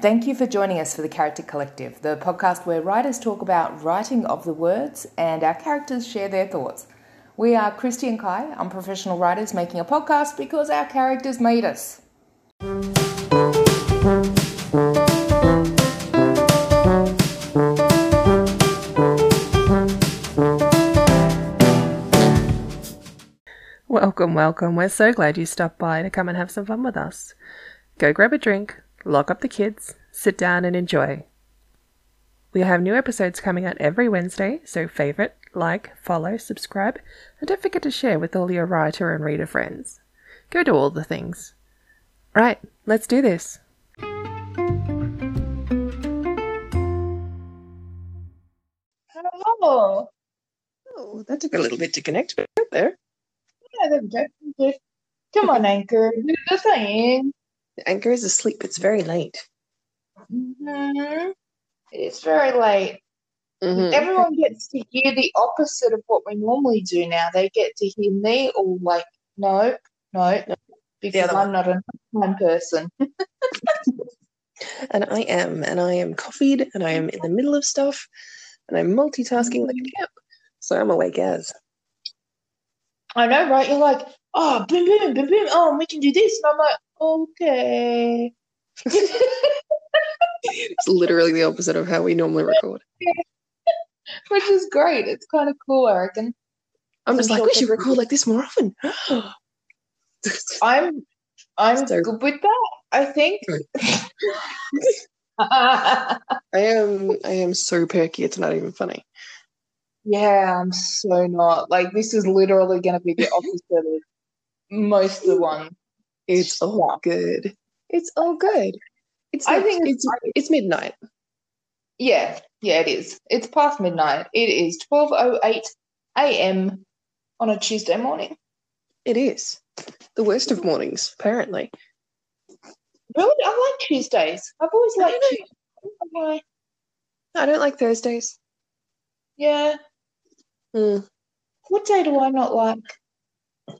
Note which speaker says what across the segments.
Speaker 1: Thank you for joining us for the Character Collective, the podcast where writers talk about writing of the words and our characters share their thoughts. We are Christy and Kai, unprofessional writers making a podcast because our characters made us.
Speaker 2: Welcome, welcome. We're so glad you stopped by to come and have some fun with us. Go grab a drink, lock up the kids, sit down and enjoy. We have new episodes coming out every Wednesday, so favorite, like, follow, subscribe, and don't forget to share with all your writer and reader friends. Go do all the things. Right, let's do this.
Speaker 3: Oh,
Speaker 2: Oh, that took a little bit to connect but right there.
Speaker 3: yeah, there we go. Come on, Anchor. Do the thing.
Speaker 2: The anchor is asleep. It's very late.
Speaker 3: hmm It's very late.
Speaker 2: Mhm.
Speaker 3: Everyone gets to hear the opposite of what we normally do now. They get to hear me all like, no, no, because I'm not a time person.
Speaker 2: And I am, and I am coffeed, and I am in the middle of stuff, and I'm multitasking like a cat. So I'm awake as.
Speaker 3: I know, right? You're like, oh, boom, boom, boom, boom. Oh, and we can do this. And I'm like, okay.
Speaker 2: It's literally the opposite of how we normally record.
Speaker 3: Which is great. It's kind of cool, I reckon.
Speaker 2: I'm just
Speaker 3: I'm
Speaker 2: like,
Speaker 3: sure
Speaker 2: we should record like this more often.
Speaker 3: I'm I'm
Speaker 2: So-
Speaker 3: good with that, I think.
Speaker 2: I am I am so perky, it's not even funny.
Speaker 3: yeah, I'm so not. Like this is literally gonna be the opposite of most of the ones.
Speaker 2: It's all good. It's all good. It's
Speaker 3: I think
Speaker 2: it's
Speaker 3: it's
Speaker 2: it's midnight.
Speaker 3: Yeah, yeah, it is. It's past midnight. It is twelve oh eight AM on a Tuesday morning.
Speaker 2: It is. The worst of mornings, apparently.
Speaker 3: Really? I like Tuesdays. I've always liked Tuesdays. I don't why.
Speaker 2: I don't like Thursdays.
Speaker 3: Yeah.
Speaker 2: Hmm.
Speaker 3: What day do I not like? I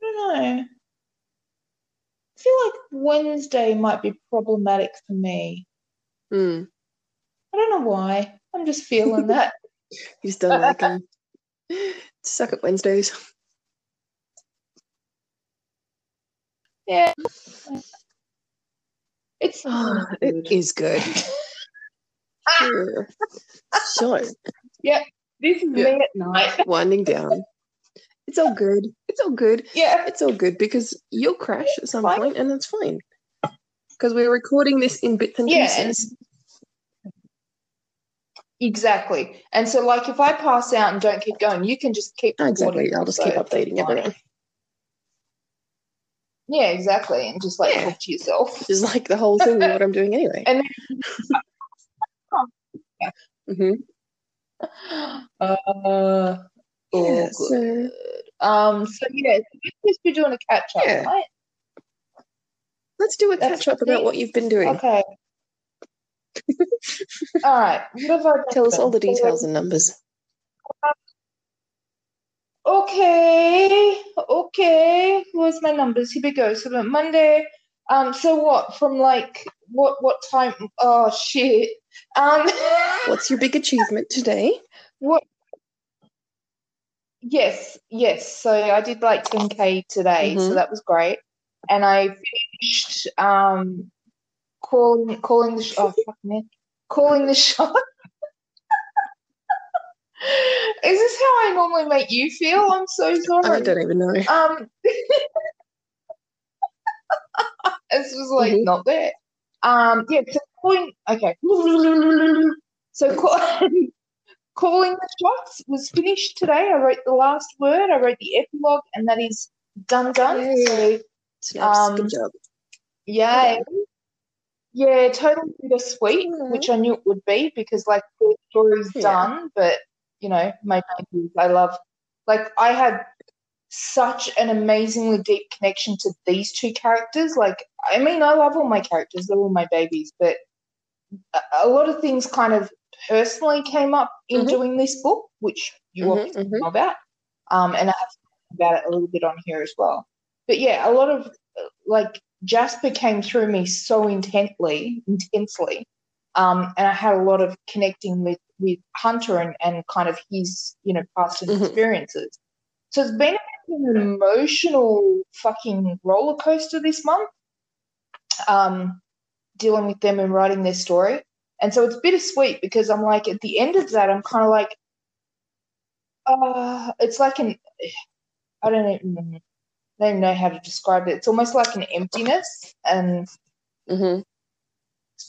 Speaker 3: don't know. I feel like Wednesday might be problematic for me.
Speaker 2: Hmm.
Speaker 3: I don't know why. I'm just feeling that.
Speaker 2: You just don't like them. Suck at Wednesdays.
Speaker 3: Yeah. It's
Speaker 2: Oh, it is good. Sure. So,
Speaker 3: This is me at night.
Speaker 2: winding down. It's all good. It's all good.
Speaker 3: Yeah.
Speaker 2: It's all good because you'll crash at some
Speaker 3: Fine.
Speaker 2: point and that's fine. Because we're recording this in bits and
Speaker 3: Yeah, and-
Speaker 2: pieces.
Speaker 3: Exactly. And so like if I pass out and don't keep going, you can just keep
Speaker 2: Exactly. I'll just
Speaker 3: So
Speaker 2: keep updating everyone.
Speaker 3: Yeah, exactly. And just like
Speaker 2: Yeah.
Speaker 3: talk to yourself.
Speaker 2: Is like the whole thing of what I'm doing anyway.
Speaker 3: And
Speaker 2: hmm
Speaker 3: Uh, oh,
Speaker 2: Yeah, so
Speaker 3: Um, so yeah, we're supposed to be doing a catch up,
Speaker 2: Yeah.
Speaker 3: right?
Speaker 2: let's do a catch up about what you've been doing.
Speaker 3: Okay. All right. What have I
Speaker 2: Tell us all the details and numbers.
Speaker 3: Okay, okay. Where's my numbers? Here we go. So Monday. Um. So what? From like what? What time? Oh shit. Um.
Speaker 2: What's your big achievement today?
Speaker 3: what? Yes, yes. So I did like 10k today, so
Speaker 2: Mhm.
Speaker 3: that was great. And I finished um calling calling the sh- oh fuck me calling the shot. Is this how I normally make you feel? I'm so sorry.
Speaker 2: I don't even know.
Speaker 3: Um, this was like
Speaker 2: Mhm.
Speaker 3: not there. Um, yeah. So calling. Okay. So call, calling the shots was finished today. I wrote the last word. I wrote the epilogue, and that is done. Done.
Speaker 2: Yay.
Speaker 3: So
Speaker 2: Snaps.
Speaker 3: um,
Speaker 2: Good job.
Speaker 3: yay. Yeah, totally bittersweet,
Speaker 2: Mhm.
Speaker 3: which I knew it would be because like the story's
Speaker 2: Yeah.
Speaker 3: done, but you know, my babies, I love like I had such an amazingly deep connection to these two characters. Like, I mean, I love all my characters; they're all my babies. But a, lot of things kind of personally came up in
Speaker 2: Mhm.
Speaker 3: doing this book, which you
Speaker 2: Mhm,
Speaker 3: obviously
Speaker 2: mhm.
Speaker 3: know about. Um, and I have talked about it a little bit on here as well. But yeah, a lot of like Jasper came through me so intently, intensely, um, and I had a lot of connecting with with Hunter and, and kind of his you know past
Speaker 2: Mhm.
Speaker 3: experiences. So it's been an emotional fucking roller coaster this month, um, dealing with them and writing their story. And so it's bittersweet because I'm like at the end of that I'm kind of like, uh, it's like an I don't even I don't even know how to describe it. It's almost like an emptiness, and
Speaker 2: hmm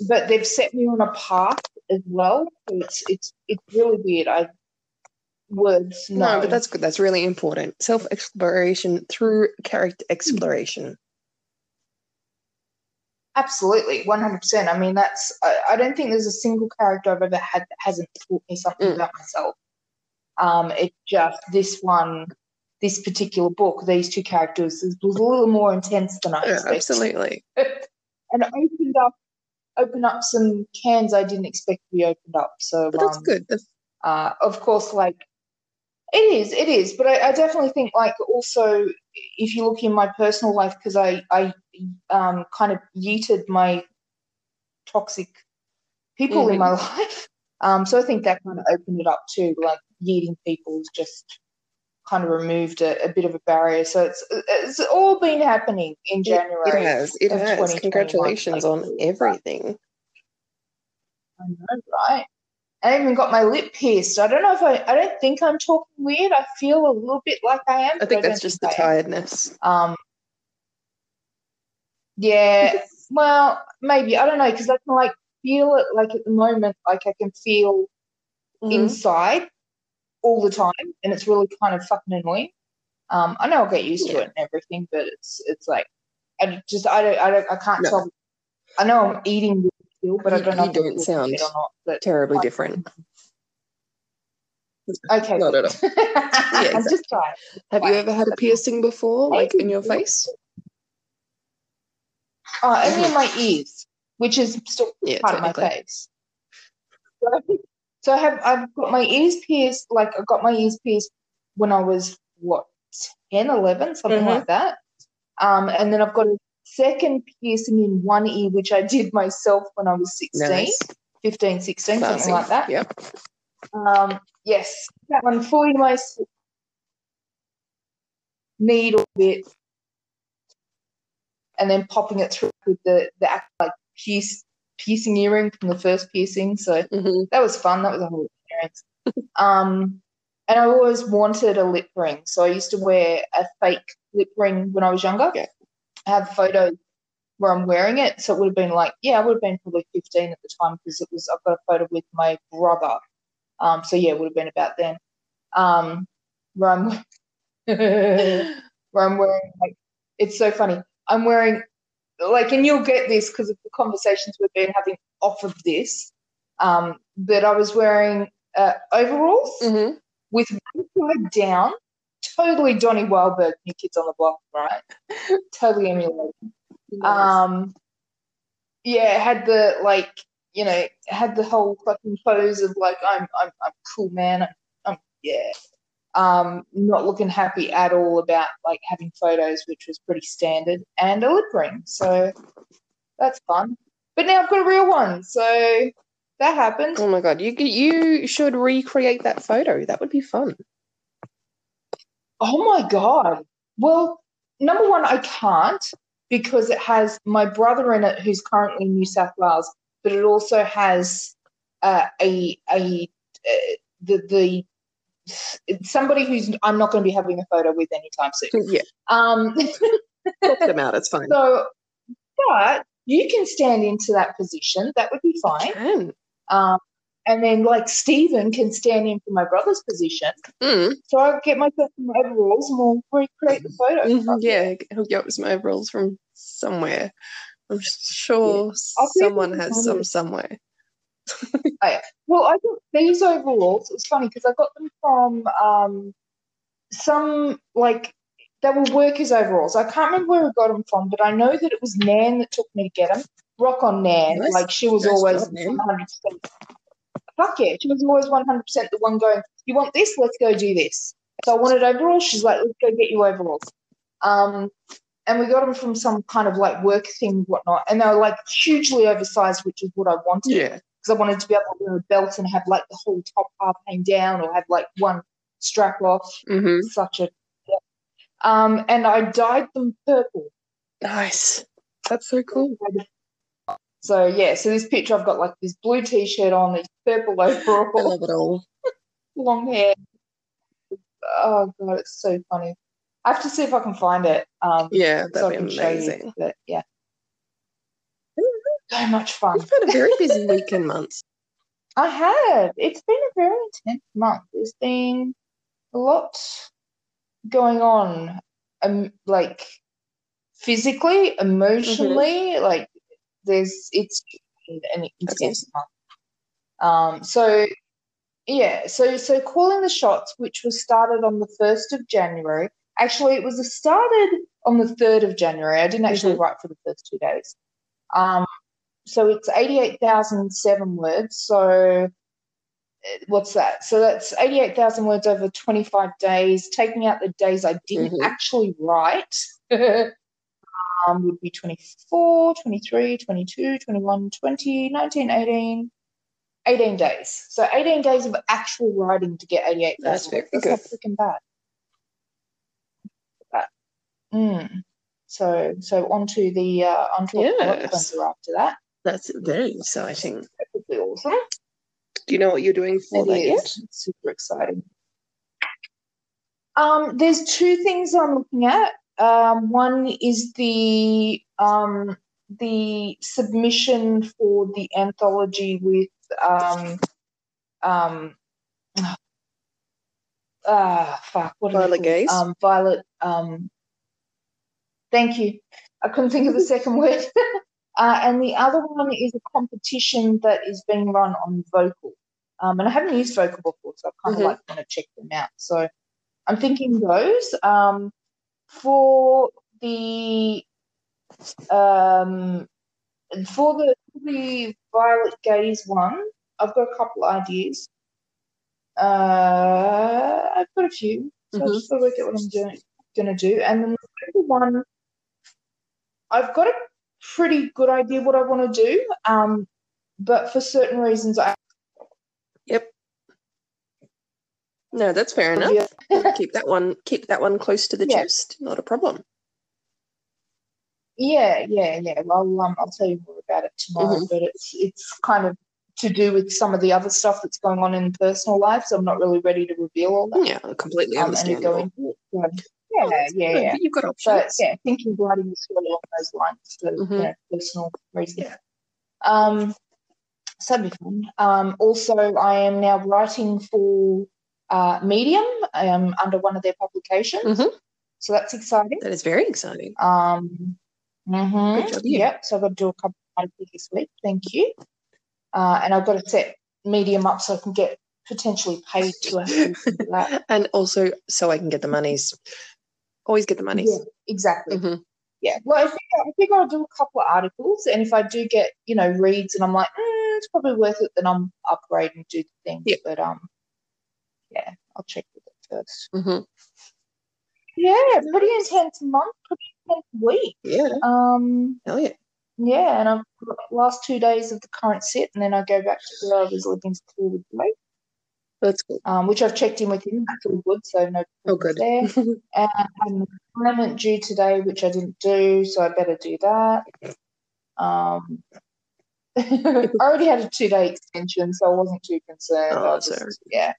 Speaker 3: but they've set me on a path as well. So it's it's it's really weird. I words no,
Speaker 2: No, but that's good. That's really important. Self exploration through character exploration.
Speaker 3: Absolutely one hundred percent. I mean, that's I, I don't think there's a single character I've ever had that hasn't taught me something
Speaker 2: Mm.
Speaker 3: about myself. Um, it's just this one, this particular book, these two characters was a little more intense than I
Speaker 2: Yeah,
Speaker 3: expected.
Speaker 2: absolutely.
Speaker 3: and it opened up opened up some cans I didn't expect to be opened up. So
Speaker 2: But that's
Speaker 3: um,
Speaker 2: good. That's,
Speaker 3: uh, of course, like it is, it is. But I, I definitely think, like, also if you look in my personal life, because I I um, kind of yeeted my toxic people in my life. Um, so I think that kind of opened it up too. Like yeeting people has just kind of removed a, a bit of a barrier. So it's it's all been happening in January.
Speaker 2: it has. It
Speaker 3: of
Speaker 2: has. Congratulations
Speaker 3: like,
Speaker 2: on everything.
Speaker 3: I know, right? I even got my lip pierced. I don't know if I. I don't think I'm talking weird. I feel a little bit like I am.
Speaker 2: I think that's just the
Speaker 3: think I am.
Speaker 2: tiredness.
Speaker 3: Um. Yeah. well, maybe I don't know because I can like feel it. Like at the moment, like I can feel
Speaker 2: Mhm.
Speaker 3: inside all the time, and it's really kind of fucking annoying. Um, I know I'll get used to it and everything, but it's it's like I just I don't I don't I can't
Speaker 2: No.
Speaker 3: tell. I know I'm eating still, but I don't know
Speaker 2: you don't sound
Speaker 3: not.
Speaker 2: Terribly different.
Speaker 3: okay,
Speaker 2: Not at all.
Speaker 3: I'm
Speaker 2: exactly. Have you ever had a piercing before, like in your face?
Speaker 3: Oh, only in my ears, which is still
Speaker 2: Yeah,
Speaker 3: part of my face. So, so I have I've got my ears pierced. Like I got my ears pierced when I was what 10, 11, something
Speaker 2: Mhm.
Speaker 3: like that. Um, and then I've got a second piercing in one ear, which I did myself when I was 16,
Speaker 2: Nice.
Speaker 3: 15, 16,
Speaker 2: Classy.
Speaker 3: something like that.
Speaker 2: Yep.
Speaker 3: Um, yes, that one fully myself. Needle bit, and then popping it through with the the act like pierce, piercing earring from the first piercing. So
Speaker 2: hmm
Speaker 3: that was fun. That was a whole experience. um, and I always wanted a lip ring, so I used to wear a fake lip ring when I was younger.
Speaker 2: Yeah.
Speaker 3: I have photos where I'm wearing it, so it would have been like, yeah, I would have been probably 15 at the time because it was. I've got a photo with my brother. Um, so yeah, it would have been about then. Um, where I'm where I'm wearing like it's so funny. I'm wearing like, and you'll get this because of the conversations we've been having off of this. Um, but I was wearing uh, overalls
Speaker 2: hmm
Speaker 3: with one side down, totally Donnie Wahlberg, New Kids on the Block, right? totally emulated. Um, yeah, had the like, you know, had the whole fucking pose of like, I'm, I'm, I'm cool, man. I'm, I'm yeah. Um, not looking happy at all about like having photos, which was pretty standard, and a lip ring. So that's fun. But now I've got a real one, so that happened.
Speaker 2: Oh my god, you you should recreate that photo. That would be fun.
Speaker 3: Oh my god. Well, number one, I can't because it has my brother in it, who's currently in New South Wales, but it also has uh, a a uh, the the somebody who's I'm not going to be having a photo with anytime soon.
Speaker 2: yeah,
Speaker 3: Um,
Speaker 2: pop them out. It's fine.
Speaker 3: so, but you can stand into that position. That would be fine. Um, and then like Stephen can stand in for my brother's position.
Speaker 2: Mm.
Speaker 3: So I'll get myself some overalls and we'll recreate the photo.
Speaker 2: Mhm, Yeah, hook you up with some overalls from somewhere. I'm sure
Speaker 3: if
Speaker 2: someone has some
Speaker 3: it. Well, I got these overalls. It was funny because I got them from um, some like they were workers' overalls. I can't remember where I got them from, but I know that it was Nan that took me to get them. Rock on Nan,
Speaker 2: Nice-
Speaker 3: like she was
Speaker 2: nice
Speaker 3: always one hundred percent. Fuck yeah, she was always one hundred percent the one going. You want this? Let's go do this. So I wanted overalls. She's like, let's go get you overalls. Um, and we got them from some kind of like work thing, whatnot, and they were like hugely oversized, which is what I wanted
Speaker 2: Yeah.
Speaker 3: Because I wanted to be able to wear a belt and have like the whole top half hang down or have like one strap off.
Speaker 2: Mm-hmm.
Speaker 3: Such a yeah. um, and I dyed them purple.
Speaker 2: Nice. That's so cool.
Speaker 3: So yeah, so this picture I've got like this blue t-shirt on, this purple
Speaker 2: I
Speaker 3: overall,
Speaker 2: love it all.
Speaker 3: long hair. Oh god, it's so funny. I have to see if I can find it. Um,
Speaker 2: Yeah, that'd
Speaker 3: can
Speaker 2: be
Speaker 3: show you.
Speaker 2: amazing.
Speaker 3: But yeah, so much fun.
Speaker 2: You've had a very busy week and months.
Speaker 3: I have. It's been a very intense month. There's been a lot going on, um, like physically, emotionally. Like there's, it's been an intense month. Um, so yeah, so so calling the shots, which was started on the first of January. Actually, it was started on the third of January. I didn't actually
Speaker 2: Mhm.
Speaker 3: write for the first two days. Um, so it's eighty-eight thousand seven words. So what's that? So that's eighty-eight thousand words over twenty-five days. Taking out the days I didn't
Speaker 2: Mhm.
Speaker 3: actually write. Um, would be 24, 23, 22, 21, 20, 19, 18, 18 days. So 18 days of actual writing to get 88,000
Speaker 2: That's very
Speaker 3: That's
Speaker 2: good.
Speaker 3: freaking bad. But, mm. So so onto the uh, onto
Speaker 2: Yes.
Speaker 3: after that.
Speaker 2: That's very exciting.
Speaker 3: That awesome.
Speaker 2: Do you know what you're doing for
Speaker 3: It
Speaker 2: that
Speaker 3: is.
Speaker 2: yet?
Speaker 3: It's super exciting. Um, there's two things I'm looking at. Um, one is the um, the submission for the anthology with um, um, ah fuck what
Speaker 2: Violet
Speaker 3: called?
Speaker 2: Gaze?
Speaker 3: Um, Violet. Um, thank you. I couldn't think of the second word. Uh, and the other one is a competition that is being run on Vocal. Um, and I haven't used Vocal before, so I kind of
Speaker 2: Mhm.
Speaker 3: like want to check them out. So I'm thinking those. Um, for the um, for the the Violet Gaze one, I've got a couple ideas. Uh, I've got a few, so I
Speaker 2: Mhm.
Speaker 3: just got to work out what I'm doing, gonna do. And then the one, I've got a pretty good idea what I want to do. Um, but for certain reasons, I
Speaker 2: Yep. No, that's fair enough. keep that one keep that one close to the
Speaker 3: Yeah.
Speaker 2: chest. Not a problem.
Speaker 3: Yeah, yeah, yeah. Well, um, I'll tell you more about it tomorrow.
Speaker 2: Mhm.
Speaker 3: But it's it's kind of to do with some of the other stuff that's going on in personal life. So I'm not really ready to reveal all that.
Speaker 2: Yeah, completely
Speaker 3: Um,
Speaker 2: understandable.
Speaker 3: go into So,
Speaker 2: Oh,
Speaker 3: yeah, yeah,
Speaker 2: good.
Speaker 3: yeah.
Speaker 2: You've got options.
Speaker 3: yeah, thinking writing the story along those lines for
Speaker 2: Mhm.
Speaker 3: you know, personal reasons.
Speaker 2: Yeah.
Speaker 3: Um, so that'd be fun. Um, also, I am now writing for uh, Medium um, under one of their publications.
Speaker 2: Mhm.
Speaker 3: So that's exciting.
Speaker 2: That is very exciting.
Speaker 3: Um, mhm.
Speaker 2: Good job, you.
Speaker 3: Yep. So I've got to do a couple of articles this week. Thank you. Uh, and I've got to set Medium up so I can get potentially paid to actually do that.
Speaker 2: and also so I can get the monies. Always get the money.
Speaker 3: Yeah, exactly.
Speaker 2: Mhm.
Speaker 3: Yeah. Well, I think, I think I'll do a couple of articles, and if I do get you know reads, and I'm like, mm, it's probably worth it, then I'm upgrade and do the thing.
Speaker 2: Yep.
Speaker 3: But um, yeah, I'll check with it first.
Speaker 2: Mhm.
Speaker 3: Yeah, pretty intense month, pretty intense week.
Speaker 2: Yeah.
Speaker 3: Um,
Speaker 2: Hell yeah.
Speaker 3: yeah, and I've got the last two days of the current set, and then I go back to where I was living school with Blake,
Speaker 2: That's cool.
Speaker 3: um, which I've checked in with him. That's all good, so no
Speaker 2: Oh, good.
Speaker 3: there. and I had an assignment due today, which I didn't do, so I better do that. Um, I already had a two day extension, so I wasn't too concerned.
Speaker 2: Oh,
Speaker 3: just,
Speaker 2: right.
Speaker 3: yeah,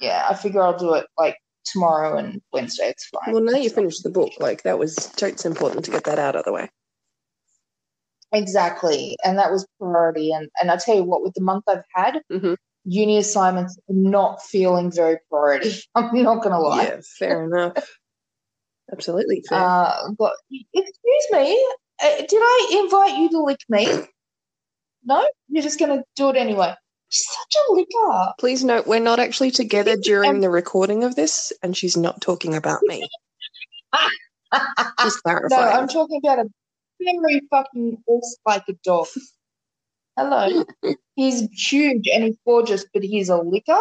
Speaker 3: yeah. I figure I'll do it like tomorrow and Wednesday. It's fine.
Speaker 2: well, now you finished the book. Like that was totes important to get that out of the way.
Speaker 3: Exactly, and that was priority. And and I tell you what, with the month I've had,
Speaker 2: Mhm.
Speaker 3: Uni assignments not feeling very priority. I'm not gonna lie.
Speaker 2: Yeah, fair enough. Absolutely fair.
Speaker 3: Uh, but excuse me, uh, did I invite you to lick me? No, you're just gonna do it anyway. You're such a licker.
Speaker 2: Please note, we're not actually together during the recording of this, and she's not talking about me. Just
Speaker 3: clarify.
Speaker 2: no.
Speaker 3: I'm talking about a very fucking horse-like a dog. Hello. he's huge and he's gorgeous, but he's a licker.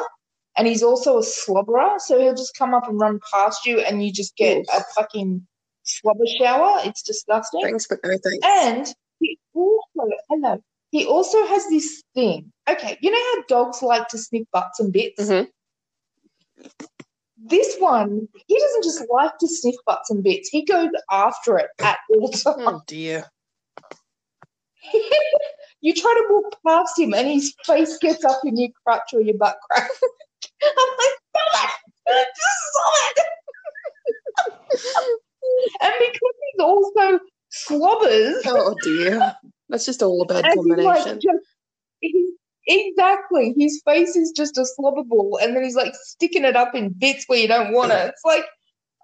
Speaker 3: And he's also a slobberer, so he'll just come up and run past you, and you just get a fucking slobber shower. It's disgusting.
Speaker 2: Thanks, but no thanks.
Speaker 3: And he also, hello, he also has this thing. Okay, you know how dogs like to sniff butts and bits?
Speaker 2: Mhm.
Speaker 3: This one, he doesn't just like to sniff butts and bits. He goes after it at all times.
Speaker 2: oh dear.
Speaker 3: you try to walk past him and his face gets up in your crutch or your butt crack. I'm like, stop it! Just stop it! and because he's also slobbers,
Speaker 2: Oh dear. That's just all a bad
Speaker 3: he's like
Speaker 2: combination.
Speaker 3: just he, exactly his face is just a slobber ball, and then he's like sticking it up in bits where you don't want it. It's like,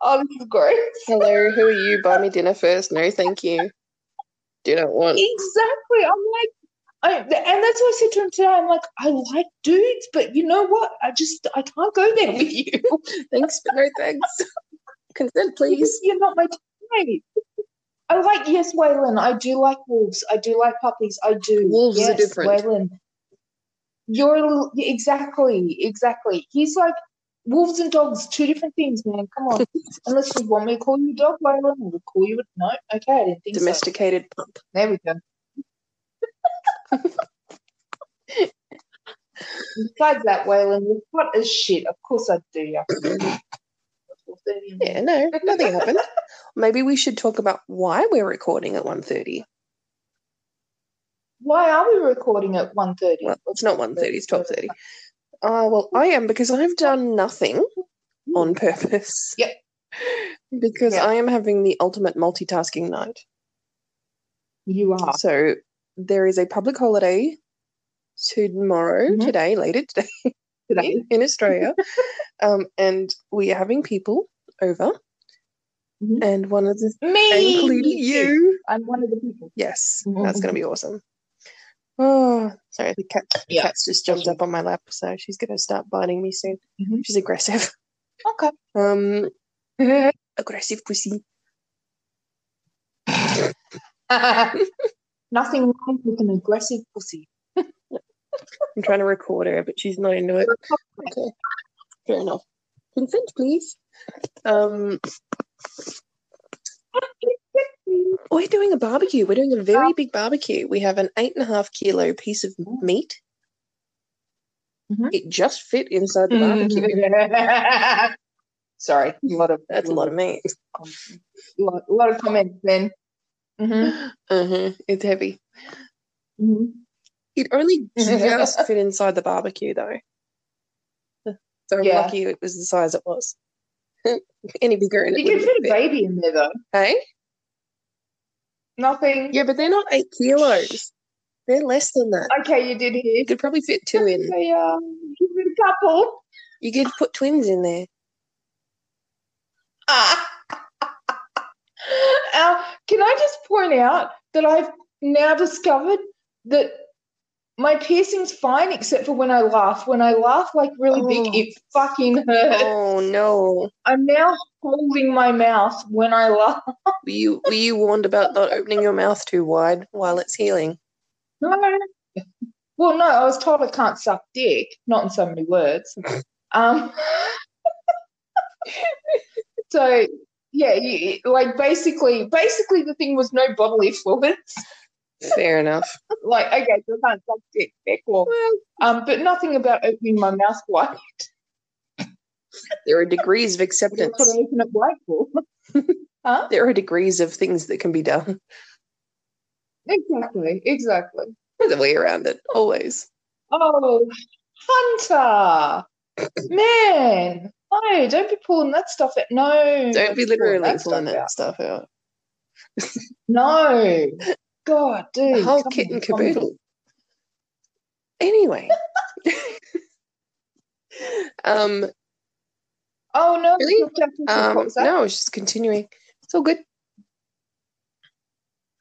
Speaker 3: oh, this is gross.
Speaker 2: Hello, who are you? Buy me dinner first. No, thank you. Do not want.
Speaker 3: Exactly. I'm like, I, and that's what I said to him today. I'm like, I like dudes, but you know what? I just I can't go there with you.
Speaker 2: Thanks, but no thanks. Consent, please.
Speaker 3: You're not my type. I like yes, Waylon. I do like wolves. I do like puppies. I do.
Speaker 2: Wolves are different.
Speaker 3: Waylon. You're a little, exactly, exactly. He's like wolves and dogs, two different things, man. Come on. Unless you want me to call you a dog, Waylon, I will call you a no. Okay, I didn't think so.
Speaker 2: Domesticated pup.
Speaker 3: There we go. Besides that, Waylon, you're hot as shit. Of course I do. Yeah.
Speaker 2: Yeah, no, nothing happened. Maybe we should talk about why we're recording at 1.30.
Speaker 3: Why are we recording at 1.30?
Speaker 2: Well, it's not 1.30, it's 12.30. Uh, well, I am because I've done nothing on purpose.
Speaker 3: Yep.
Speaker 2: Because
Speaker 3: Yep.
Speaker 2: I am having the ultimate multitasking night.
Speaker 3: You are.
Speaker 2: So there is a public holiday tomorrow,
Speaker 3: Mhm.
Speaker 2: today, later today
Speaker 3: Today.
Speaker 2: in Australia. um, and we are having people over.
Speaker 3: Mhm.
Speaker 2: And one of the
Speaker 3: Me!
Speaker 2: including you.
Speaker 3: I'm one of the people.
Speaker 2: Yes,
Speaker 3: Mhm.
Speaker 2: that's going to be awesome. Oh, sorry, the cat
Speaker 3: Yeah.
Speaker 2: cat's just jumped up on my lap, so she's going to start biting me soon.
Speaker 3: Mhm.
Speaker 2: She's aggressive.
Speaker 3: Okay.
Speaker 2: Um, aggressive pussy.
Speaker 3: Nothing wrong with an aggressive pussy.
Speaker 2: I'm trying to record her, but she's not into it. Okay, fair enough. Consent, please. Um, we're doing a barbecue. We're doing a very big barbecue. We have an eight and a half kilo piece of meat.
Speaker 3: Mhm.
Speaker 2: It just fit inside the barbecue.
Speaker 3: Sorry, a lot of
Speaker 2: That's a lot of meat.
Speaker 3: lot, a lot of comments then. Mm-hmm.
Speaker 2: Uh-huh. It's heavy.
Speaker 3: Mm-hmm.
Speaker 2: It only just fit inside the barbecue, though. So
Speaker 3: Yeah.
Speaker 2: lucky it was the size it was. Any bigger and it
Speaker 3: You can fit a baby in there though.
Speaker 2: Hey?
Speaker 3: Nothing.
Speaker 2: Yeah, but they're not eight kilos. They're less than that.
Speaker 3: Okay, you did hear.
Speaker 2: You could probably fit two in.
Speaker 3: Give it a couple.
Speaker 2: You could put twins in there.
Speaker 3: Ah. Al, can I just point out that I've now discovered that my piercing's fine except for when I laugh. When I laugh like really
Speaker 2: Oh.
Speaker 3: big, it fucking hurts.
Speaker 2: Oh no.
Speaker 3: I'm now holding my mouth when I laugh.
Speaker 2: Were you were you warned about not opening your mouth too wide while it's healing?
Speaker 3: No. Well, no, I was told I can't suck dick, not in so many words. Um, so yeah, you, like basically, basically the thing was no bodily fluids.
Speaker 2: Fair enough.
Speaker 3: like okay, so I can't suck dick, dick or, um, but nothing about opening my mouth wide.
Speaker 2: There are degrees of
Speaker 3: That's
Speaker 2: acceptance.
Speaker 3: what I open it wide for. huh?
Speaker 2: There are degrees of things that can be done.
Speaker 3: Exactly, exactly.
Speaker 2: There's a way around it, always.
Speaker 3: Oh, Hunter, man, no, don't be pulling that stuff out. No,
Speaker 2: Don't be
Speaker 3: pulling
Speaker 2: literally pulling that
Speaker 3: out.
Speaker 2: stuff out.
Speaker 3: No, God, dude,
Speaker 2: The whole kit and caboodle. Anyway. um,
Speaker 3: Oh no,
Speaker 2: Really?
Speaker 3: look, Jack, what
Speaker 2: um, no, I was just continuing. It's all good.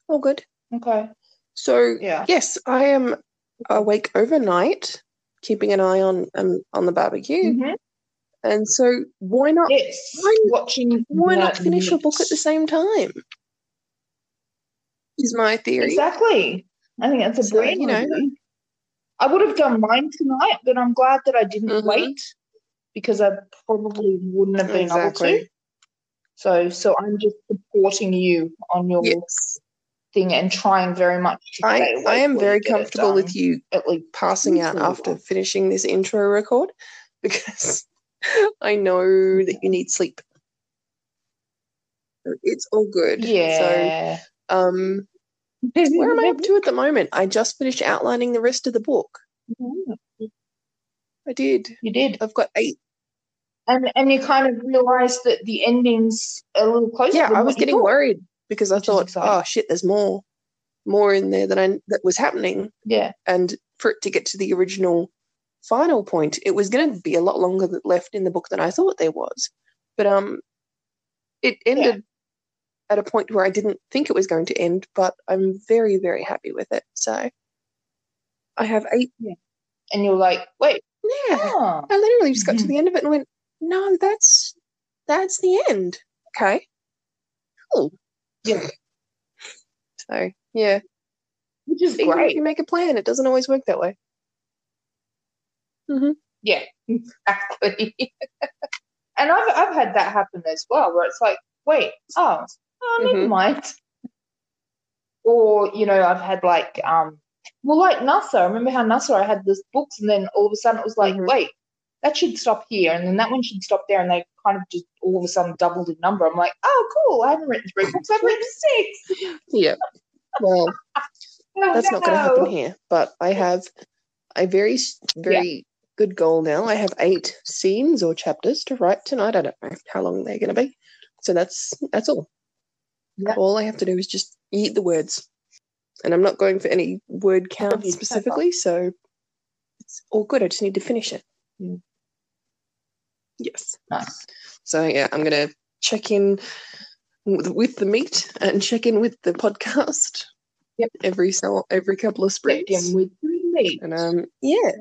Speaker 2: All good.
Speaker 3: Okay,
Speaker 2: So
Speaker 3: yeah.
Speaker 2: yes, I am awake overnight, keeping an eye on um, on the barbecue.
Speaker 3: Mhm.
Speaker 2: And so why not
Speaker 3: Yes,
Speaker 2: Why-
Speaker 3: watching.
Speaker 2: why not finish a book at the same time? Is my theory.
Speaker 3: Exactly. I think that's a
Speaker 2: So,
Speaker 3: brilliant
Speaker 2: you know.
Speaker 3: idea. I would have done mine tonight, but I'm glad that I didn't
Speaker 2: Mhm.
Speaker 3: wait because I probably wouldn't have been able to. So so I'm just supporting you on your
Speaker 2: Yes.
Speaker 3: thing and trying very much to
Speaker 2: I, I am very
Speaker 3: you get it
Speaker 2: comfortable with you
Speaker 3: at least
Speaker 2: passing out after finishing this intro record because I know that you need sleep. It's all good.
Speaker 3: Yeah.
Speaker 2: So, um, where am I up to at the moment? I just finished outlining the rest of the book. I did.
Speaker 3: You did.
Speaker 2: I've got eight.
Speaker 3: And and you kind of realised that the ending's a little closer.
Speaker 2: Yeah, I was getting
Speaker 3: thought.
Speaker 2: worried because I
Speaker 3: Which
Speaker 2: thought, oh shit, there's more, more in there than I that was happening.
Speaker 3: Yeah.
Speaker 2: and for it to get to the original final point, it was going to be a lot longer left in the book than I thought there was. But um, it ended at a point where I didn't think it was going to end, but I'm very, very happy with it. So I have eight.
Speaker 3: And you're like, wait,
Speaker 2: Yeah,
Speaker 3: oh,
Speaker 2: I literally just got to
Speaker 3: Mhm.
Speaker 2: the end of it and went, no, that's that's the end. Okay, cool.
Speaker 3: Yeah.
Speaker 2: So yeah,
Speaker 3: which is
Speaker 2: even if
Speaker 3: great.
Speaker 2: you make a plan, it doesn't always work that way.
Speaker 3: Yeah, exactly. and I've I've had that happen as well, where it's like, wait, oh, oh never
Speaker 2: Mhm.
Speaker 3: mind. Or you know, I've had like um, well, like NASA. I remember how NASA. I had this books, and then all of a sudden it was like,
Speaker 2: Mhm.
Speaker 3: wait, that should stop here, and then that one should stop there, and they kind of just all of a sudden doubled in number. I'm like, oh, cool. I haven't written three books. I've written six.
Speaker 2: Yeah. Well,
Speaker 3: Oh,
Speaker 2: that's not going to happen here. But I have a very, very good goal now. I have eight scenes or chapters to write tonight. I don't know how long they're going to be. So that's that's all.
Speaker 3: Yeah.
Speaker 2: All I have to do is just eat the words, and I'm not going for any word count specifically. So it's all good. I just need to finish it.
Speaker 3: Mm.
Speaker 2: Yes.
Speaker 3: Nice.
Speaker 2: So yeah, I'm going to check in with, the meat and check in with the podcast.
Speaker 3: Yep.
Speaker 2: Every so every couple of
Speaker 3: Check
Speaker 2: sprints.
Speaker 3: in with me.
Speaker 2: And um, yeah,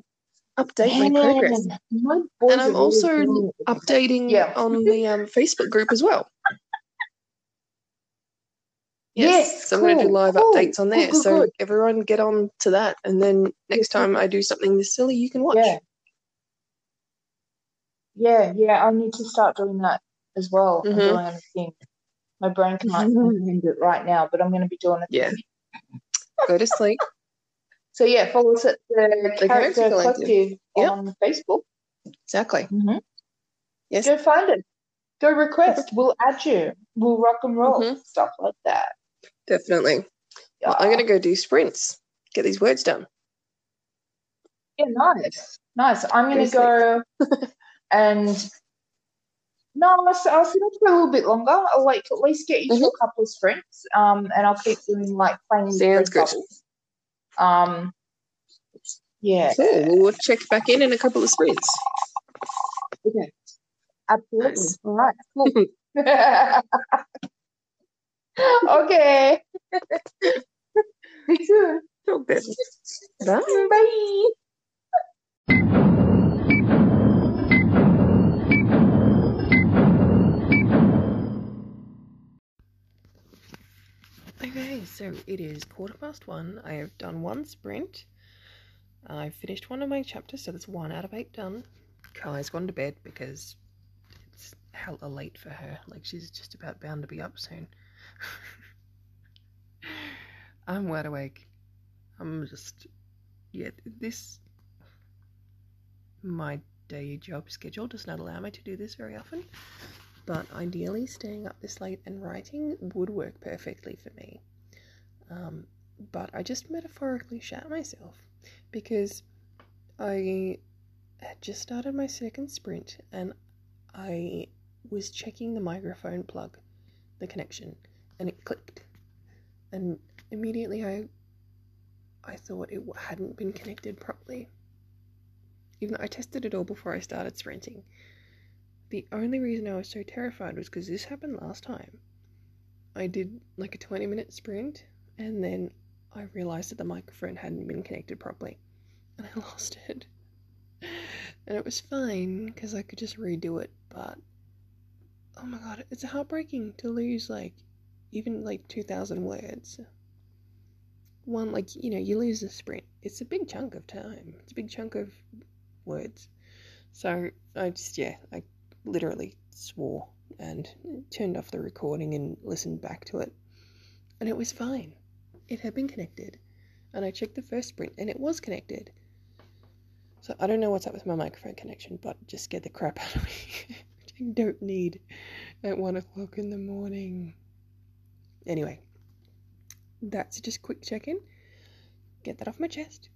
Speaker 2: update my progress.
Speaker 3: My
Speaker 2: And I'm
Speaker 3: are really
Speaker 2: also. Updating
Speaker 3: Yeah.
Speaker 2: on the um, Facebook group as well.
Speaker 3: Yes,
Speaker 2: so I'm going to do live
Speaker 3: cool,
Speaker 2: updates on there.
Speaker 3: good,
Speaker 2: so everyone get on to that, and then next time I do something this silly, you can watch.
Speaker 3: Yeah. Yeah, yeah, I need to start doing that as well. I'm
Speaker 2: Mhm.
Speaker 3: doing anything. My brain can't comprehend it right now, but I'm going to be doing it.
Speaker 2: Yeah. Go to sleep.
Speaker 3: So yeah, follow us at the,
Speaker 2: The
Speaker 3: Character,
Speaker 2: Character Collective.
Speaker 3: Collective
Speaker 2: Yep.
Speaker 3: on Facebook.
Speaker 2: Exactly.
Speaker 3: Mm-hmm.
Speaker 2: Yes.
Speaker 3: Go find it. Go request. We'll add you. We'll rock and roll.
Speaker 2: Mhm.
Speaker 3: Stuff like that.
Speaker 2: Definitely. Well, I'm going to go do sprints. Get these words done.
Speaker 3: Yeah, nice, nice. I'm going to
Speaker 2: Go
Speaker 3: and no, I'll, sit up for a little bit longer. I'll like at least get you to a couple of sprints, um, and I'll keep doing like playing
Speaker 2: Sounds good.
Speaker 3: bubbles. Um, yeah,
Speaker 2: Cool. Well, we'll check back in in a couple of sprints.
Speaker 3: okay, absolutely.
Speaker 2: Nice.
Speaker 3: All right, cool. okay. See you soon.
Speaker 2: Talk then. Bye.
Speaker 3: Bye.
Speaker 2: Okay, so it is quarter past one. I have done one sprint. I've finished one of my chapters, so that's one out of eight done. Kai's gone to bed because it's hella late for her. Like she's just about bound to be up soon. I'm wide awake. I'm just yeah, this my day job schedule does not allow me to do this very often but ideally staying up this late and writing would work perfectly for me. Um, but I just metaphorically shat myself because I had just started my second sprint and I was checking the microphone plug, the connection, and it clicked. And immediately I I thought it hadn't been connected properly. Even though I tested it all before I started sprinting. The only reason I was so terrified was because this happened last time. I did like a 20 minute sprint and then I realized that the microphone hadn't been connected properly and I lost it. And it was fine because I could just redo it, but oh my god, it's heartbreaking to lose like even like 2,000 words. One, like, you know, you lose a sprint, it's a big chunk of time, it's a big chunk of words. So I just, yeah, I literally swore and turned off the recording and listened back to it. And it was fine. It had been connected. And I checked the first sprint and it was connected. So I don't know what's up with my microphone connection, but just scared the crap out of me. Which I don't need at one o'clock in the morning. Anyway, that's just quick check in. Get that off my chest.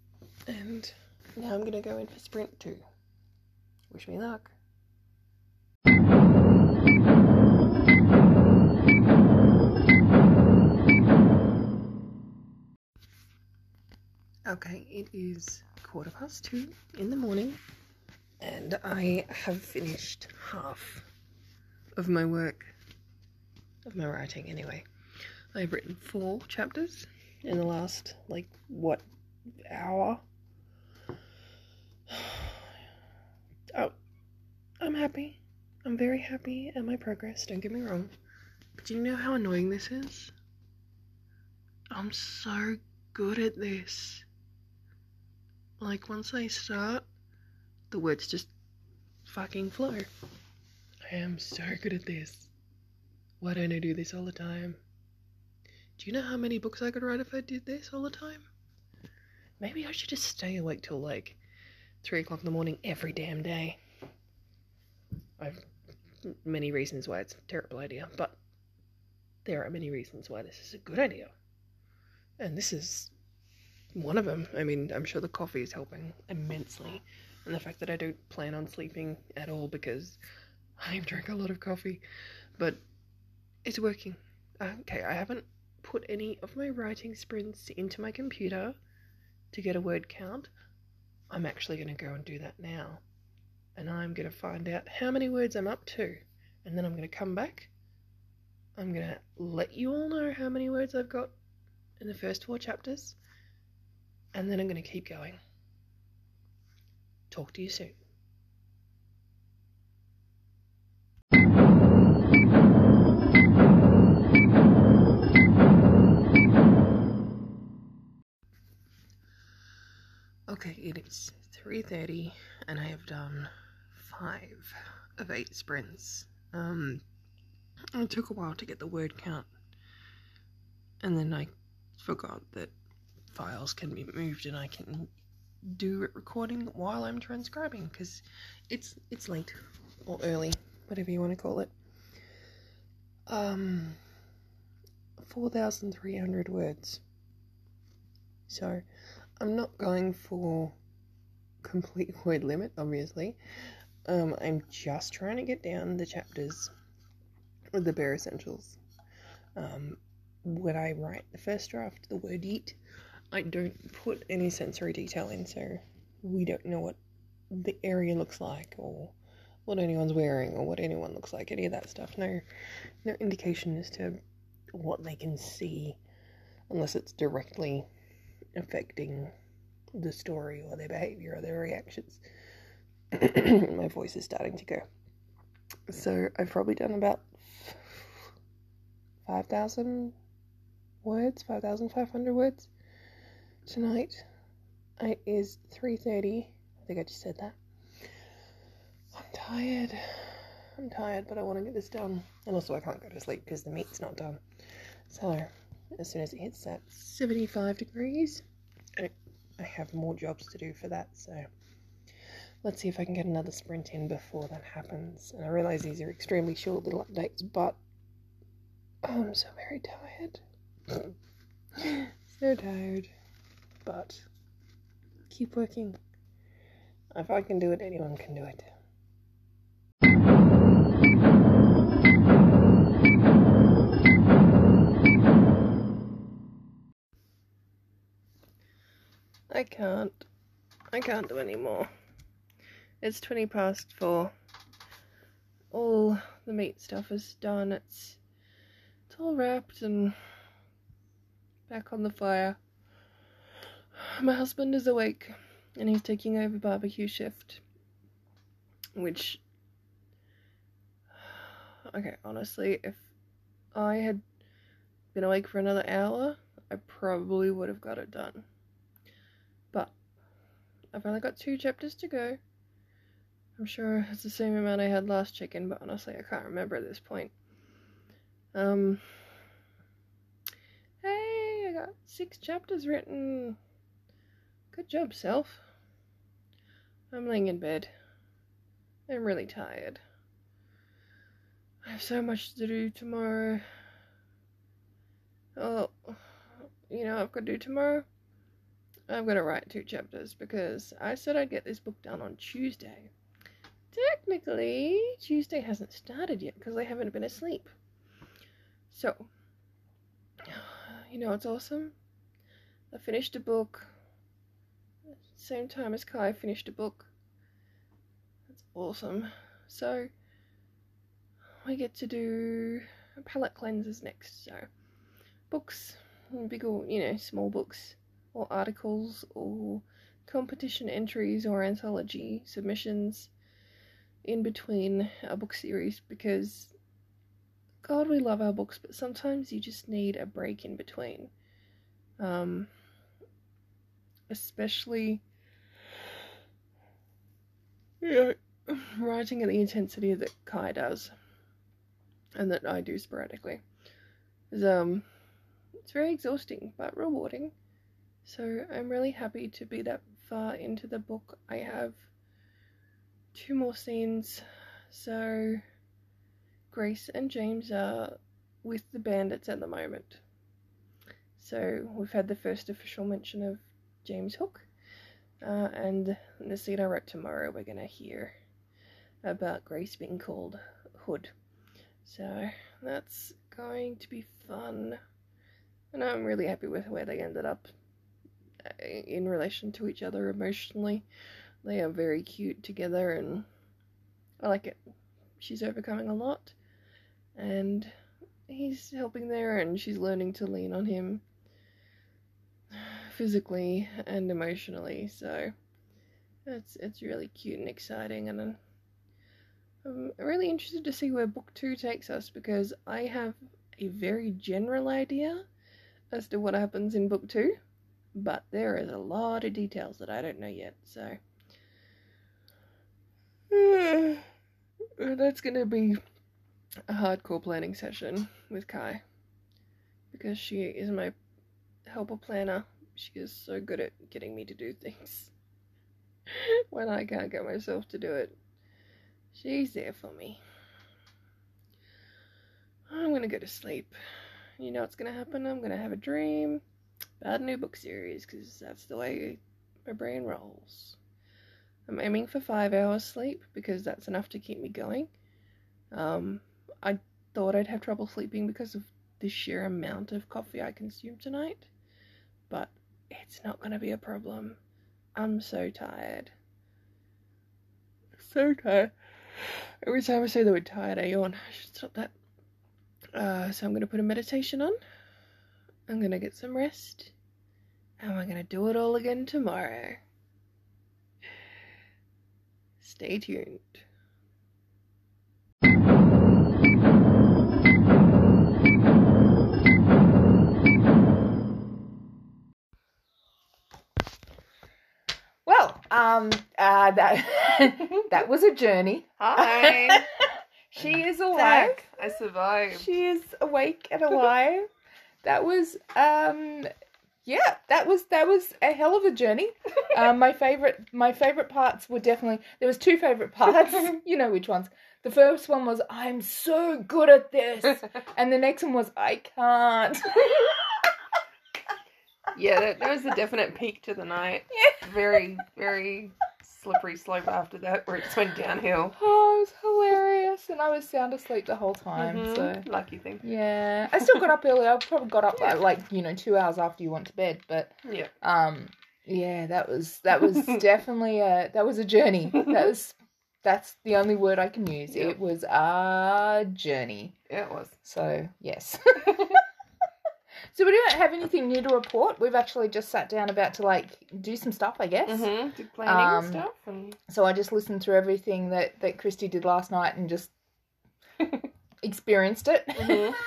Speaker 2: And now I'm gonna go in for sprint two. Wish me luck. Okay, it is quarter past two in the morning, and I have finished half of my work, of my writing anyway. I've written four chapters in the last, like, what, hour? Oh, I'm happy. I'm very happy at my progress, don't get me wrong. But do you know how annoying this is? I'm so good at this. Like, once I start, the words just fucking flow. I am so good at this. Why don't I do this all the time? Do you know how many books I could write if I did this all the time? Maybe I should just stay awake till like 3 o'clock in the morning every damn day. I've many reasons why it's a terrible idea, but there are many reasons why this is a good idea. And this is one of them. I mean, I'm sure the coffee is helping immensely, and the fact that I don't plan on sleeping at all because I've drank a lot of coffee, but it's working. Uh, okay, I haven't put any of my writing sprints into my computer to get a word count. I'm actually going to go and do that now. And I'm going to find out how many words I'm up to. And then I'm going to come back. I'm going to let you all know how many words I've got in the first four chapters. And then I'm going to keep going. Talk to you soon. Okay, it is 3:30 and I have done 5 of 8 sprints. Um it took a while to get the word count. And then I forgot that files can be moved and I can do recording while I'm transcribing because it's it's late or early, whatever you want to call it. Um 4,300 words. So, I'm not going for complete word limit, obviously. Um, I'm just trying to get down the chapters with the bare essentials. Um, when I write the first draft, the word eat, I don't put any sensory detail in, so we don't know what the area looks like or what anyone's wearing or what anyone looks like, any of that stuff. No, no indication as to what they can see unless it's directly affecting the story or their behavior or their reactions. My voice is starting to go. So I've probably done about 5,000 words, 5,500 words tonight. It is 3.30. I think I just said that. I'm tired. I'm tired, but I want to get this done. And also I can't go to sleep because the meat's not done. So as soon as it hits that 75 degrees, I, I have more jobs to do for that. So let's see if I can get another sprint in before that happens. And I realize these are extremely short little updates, but I'm so very tired. so tired. But keep working. If I can do it, anyone can do it. I can't. I can't do any more. It's 20 past four. All the meat stuff is done. It's it's all wrapped and back on the fire. My husband is awake and he's taking over barbecue shift. Which okay, honestly, if I had been awake for another hour, I probably would have got it done. But I've only got two chapters to go. I'm sure it's the same amount I had last check-in, but honestly, I can't remember at this point. Um. Hey, I got six chapters written. Good job, self. I'm laying in bed. I'm really tired. I have so much to do tomorrow. Oh, you know I've got to do tomorrow? I'm to write two chapters because I said I'd get this book done on Tuesday. Technically, Tuesday hasn't started yet because I haven't been asleep. So, you know what's awesome? I finished a book. Same time as Kai finished a book. That's awesome. So, we get to do palate cleanses next. So, books, big or, you know, small books, or articles, or competition entries, or anthology submissions in between a book series because God, we love our books, but sometimes you just need a break in between. Um, especially, you know, writing at the intensity that Kai does, and that I do sporadically, is um, it's very exhausting but rewarding. So I'm really happy to be that far into the book. I have two more scenes. So Grace and James are with the bandits at the moment. So we've had the first official mention of James Hook, uh, and the scene I wrote tomorrow, we're gonna hear about Grace being called Hood. So that's going to be fun, and I'm really happy with where they ended up uh, in relation to each other emotionally. They are very cute together, and I like it. She's overcoming a lot, and he's helping there, and she's learning to lean on him physically and emotionally. So it's it's really cute and exciting, and I'm really interested to see where book two takes us because I have a very general idea as to what happens in book two, but there is a lot of details that I don't know yet. So that's gonna be a hardcore planning session with Kai because she is my helper planner. She is so good at getting me to do things when I can't get myself to do it. She's there for me. I'm gonna go to sleep. You know what's gonna happen? I'm gonna have a dream about a new book series because that's the way my brain rolls. I'm aiming for five hours sleep because that's enough to keep me going. Um, I thought I'd have trouble sleeping because of the sheer amount of coffee I consumed tonight, but it's not going to be a problem. I'm so tired. So tired. Every time I say the word tired, I yawn. I should stop that. Uh, so I'm going to put a meditation on. I'm going to get some rest. And we're going to do it all again tomorrow. Stay tuned.
Speaker 3: Um, uh, that that was a journey.
Speaker 2: Hi.
Speaker 3: she is alive.
Speaker 2: Back. I survived.
Speaker 3: She is awake and alive. that was um yeah, that was that was a hell of a journey. um, my favorite my favorite parts were definitely there was two favorite parts. you know which ones. The first one was I'm so good at this, and the next one was I can't.
Speaker 2: Yeah, that, there was a definite peak to the night.
Speaker 3: Yeah.
Speaker 2: Very, very slippery slope after that, where it just went downhill.
Speaker 3: Oh, it was hilarious, and I was sound asleep the whole time.
Speaker 2: Mhm.
Speaker 3: So
Speaker 2: lucky thing.
Speaker 3: yeah, I still got up early. I probably got up like, like you know two hours after you went to bed, but
Speaker 2: Yeah.
Speaker 3: um yeah that was that was definitely a that was a journey that was that's the only word i can use
Speaker 2: Yep.
Speaker 3: it was a journey
Speaker 2: Yeah, it was.
Speaker 3: so yes so we don't have anything new to report we've actually just sat down about to like do some stuff i guess
Speaker 2: Mm-hmm. Did planning
Speaker 3: Um,
Speaker 2: and stuff and
Speaker 3: so i just listened through everything that that christy did last night and just experienced it
Speaker 2: Mhm.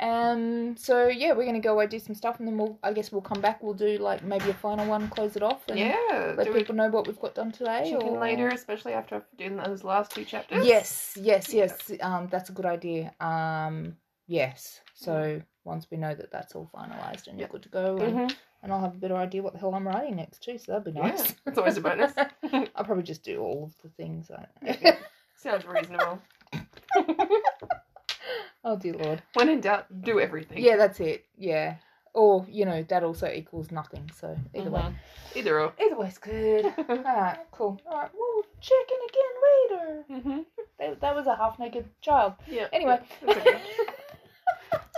Speaker 4: Um. So yeah, we're gonna go away do some stuff, and then we'll. I guess we'll come back. We'll do like maybe a final one, close it off, and
Speaker 5: Yeah.
Speaker 4: let people know what we've got done today.
Speaker 5: chicken
Speaker 4: or-
Speaker 5: later, especially after doing those last two chapters?
Speaker 4: Yes, yes,
Speaker 5: Yeah.
Speaker 4: yes. Um, that's a good idea. Um, yes. So once we know that that's all finalised and you're good to go, and,
Speaker 5: Mhm.
Speaker 4: and I'll have a better idea what the hell I'm writing next too. So that'd be
Speaker 5: Yeah,
Speaker 4: nice.
Speaker 5: it's always a bonus.
Speaker 4: I'll probably just do all of the things. I
Speaker 5: Yeah. Sounds reasonable.
Speaker 4: oh dear lord.
Speaker 5: when in doubt, do everything.
Speaker 4: Yeah, that's it. Yeah. Or you know that also equals nothing. So either way,
Speaker 5: Mhm. Either or.
Speaker 4: either way's good. all right, cool. All right, we'll check in again later.
Speaker 5: hmm
Speaker 4: That, that was a half naked child.
Speaker 5: Yeah.
Speaker 4: Anyway.
Speaker 5: yeah,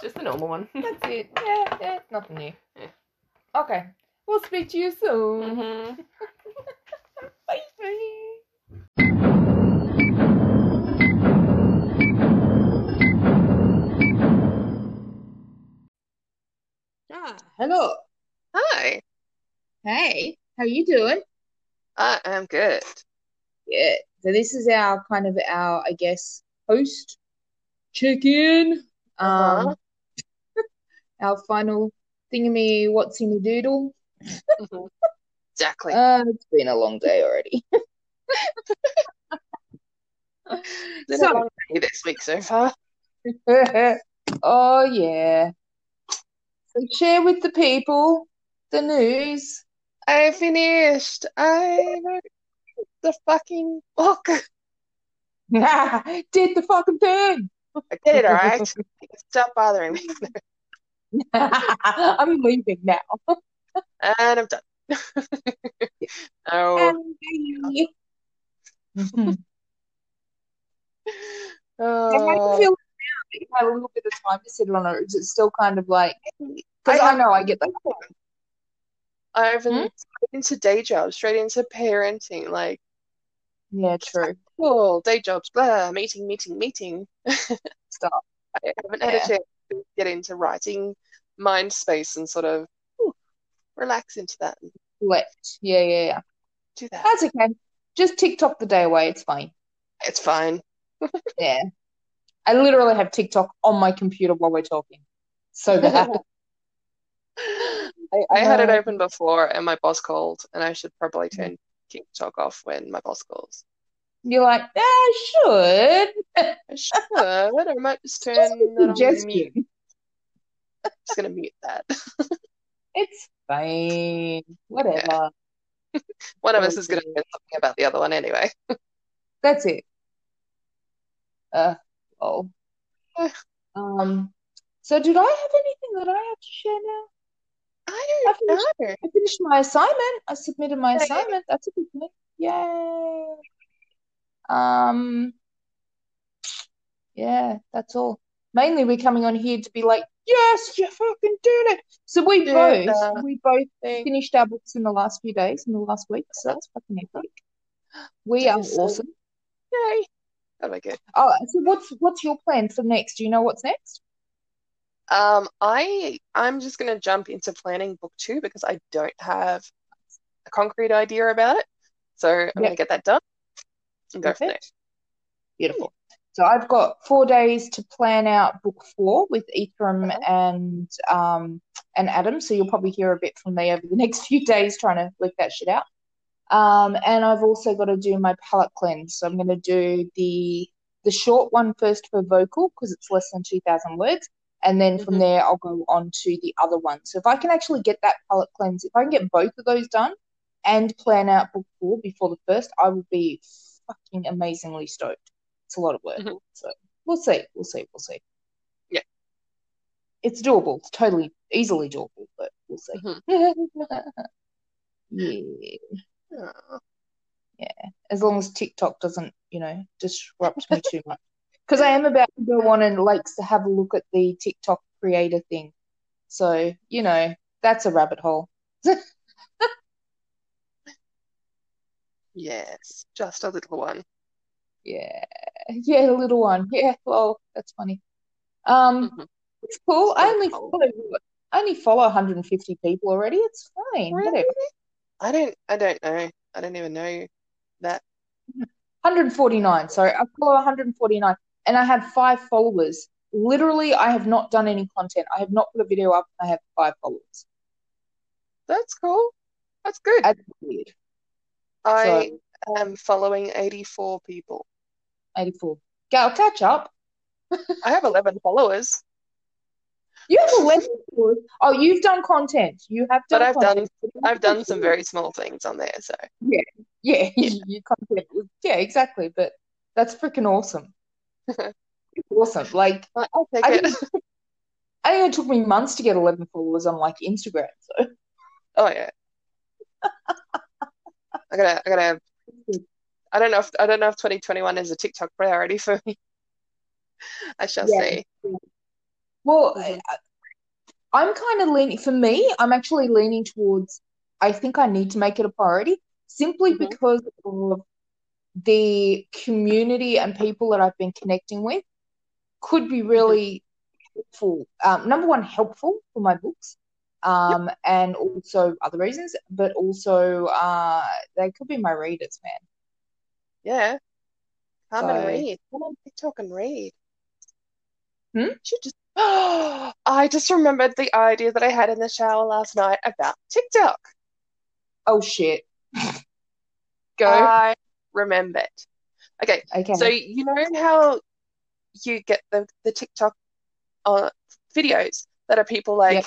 Speaker 5: just the normal one.
Speaker 4: That's it. Yeah, yeah, it's nothing new.
Speaker 5: Yeah.
Speaker 4: Okay. We'll speak to you soon.
Speaker 5: hmm
Speaker 4: Bye. Ah, hello.
Speaker 2: Hi,
Speaker 3: Hey, how you doing?
Speaker 2: I am good.
Speaker 3: Yeah. So this is our kind of our, I guess, host check-in.
Speaker 2: Uh-huh.
Speaker 3: Um, our final thingamy what's in your doodle.
Speaker 2: Mhm. Exactly.
Speaker 3: Uh, it's been a long day already.
Speaker 2: Been a
Speaker 3: So,
Speaker 2: long day this week so far.
Speaker 3: oh yeah. So share with the people the news.
Speaker 2: I finished. I wrote the fucking book.
Speaker 3: Did the fucking thing.
Speaker 2: I did it, alright? Stop bothering me.
Speaker 3: I'm leaving now.
Speaker 2: And I'm done. Oh,
Speaker 3: And bye. Mhm. How do you
Speaker 2: oh.
Speaker 3: feel now that you had a little bit of time to sit on it? Is it still kind of like,
Speaker 2: I
Speaker 3: because I
Speaker 2: have
Speaker 3: know I get that.
Speaker 2: I've been
Speaker 3: Hmm?
Speaker 2: straight into day jobs, straight into parenting, like,
Speaker 3: Yeah, true.
Speaker 2: cool, day jobs, blah, meeting, meeting, meeting.
Speaker 3: Stuff.
Speaker 2: I haven't had a chance to get into writing mind space and sort of whew, relax into that
Speaker 3: Left. Yeah, yeah, yeah.
Speaker 2: do that.
Speaker 3: That's okay. Just TikTok the day away. It's fine.
Speaker 2: It's fine.
Speaker 3: Yeah. I literally have TikTok on my computer while we're talking. So that.
Speaker 2: I, I had it open before and my boss called, and I should probably turn TikTok off when my boss calls.
Speaker 3: You're like, yeah, I should.
Speaker 2: I should. I might just turn that on mute. Just gonna mute that.
Speaker 3: It's fine. Whatever.
Speaker 2: One of us is gonna know something about the other one anyway.
Speaker 3: That's it. Uh, oh. Um, so did I have anything that I have to share now?
Speaker 2: I
Speaker 3: I
Speaker 2: don't
Speaker 3: finished,
Speaker 2: know.
Speaker 3: I finished my assignment. I submitted my assignment. That's a good thing. Yay. Um, yeah, that's all. Mainly we're coming on here to be like, yes, you fucking did it. So we
Speaker 2: Yeah.
Speaker 3: both, we both finished our books in the last few days, in the last week. So that's fucking epic. We are
Speaker 2: Decent.
Speaker 3: awesome.
Speaker 2: Yay. That'll be good.
Speaker 3: Oh, so what's what's your plan for next? Do you know what's next?
Speaker 2: Um, I I'm just gonna jump into planning book two because I don't have a concrete idea about it. So I'm
Speaker 3: Yep.
Speaker 2: gonna get that done and go from there.
Speaker 3: Perfect. Beautiful. So I've got four days to plan out book four with Ephraim
Speaker 2: Uh-huh.
Speaker 3: and um and Adam. So you'll probably hear a bit from me over the next few days trying to work that shit out. Um, and I've also got to do my palate cleanse. So I'm going to do the the short one first for vocal because it's less than 2,000 words. And then from
Speaker 2: Mhm.
Speaker 3: there, I'll go on to the other one. So if I can actually get that palate cleanse, if I can get both of those done and plan out book four before the first, I will be fucking amazingly stoked. It's a lot of work.
Speaker 2: Mhm.
Speaker 3: So we'll see. We'll see. We'll see.
Speaker 2: Yeah.
Speaker 3: It's doable. It's totally, easily doable, but we'll see. yeah.
Speaker 2: Oh,
Speaker 3: As long as TikTok doesn't, you know, disrupt me too much. Because I am about to go on and like to have a look at the TikTok creator thing. So, you know, that's a rabbit hole.
Speaker 2: yes, just a little one.
Speaker 3: Yeah. Yeah, a little one. Yeah, well, that's funny. Um,
Speaker 2: Mhm.
Speaker 3: it's cool. I only
Speaker 2: hole.
Speaker 3: follow only follow 150 people already. It's fine.
Speaker 2: Really?
Speaker 3: Whatever.
Speaker 2: I don't I don't know. I don't even know that.
Speaker 3: 149. Sorry, I follow 149, and I have five followers. literally, I have not done any content. I have not put a video up. I have five followers.
Speaker 2: That's cool. That's good.
Speaker 3: That's weird.
Speaker 2: I am following 84 people.
Speaker 3: 84. Gal, catch up.
Speaker 2: I have 11 followers,
Speaker 3: You have 11 followers. Oh, you've done content. You have done
Speaker 2: but I've done. I've done some very small things on there. So
Speaker 3: Yeah,
Speaker 2: Yeah.
Speaker 3: your content. Yeah, exactly. But that's freaking awesome. Awesome. Like,
Speaker 2: I-
Speaker 3: I
Speaker 2: it.
Speaker 3: think, I think it took me months to get 11 followers on like Instagram. So
Speaker 2: Oh yeah. I gotta I gotta I don't know if I don't know if 2021 is a TikTok priority for me. I shall
Speaker 3: Yeah.
Speaker 2: see.
Speaker 3: Well,
Speaker 2: Mhm.
Speaker 3: I, I'm kind of leaning, for me, I'm actually leaning towards, I think I need to make it a priority simply
Speaker 2: Mhm.
Speaker 3: because of the community and people that I've been connecting with could be really helpful. Um, number one, helpful for my books. Um, and also other reasons, but also uh, they could be my readers, man.
Speaker 2: Yeah. Come and
Speaker 3: So-
Speaker 2: read. Come on TikTok and read.
Speaker 3: Hmm?
Speaker 2: Should just oh, I just remembered the idea that I had in the shower last night about TikTok.
Speaker 3: Oh shit. Go.
Speaker 2: I remembered. Okay,
Speaker 3: okay.
Speaker 2: so you know how you get the, the TikTok uh, videos that are people like,
Speaker 3: Yep.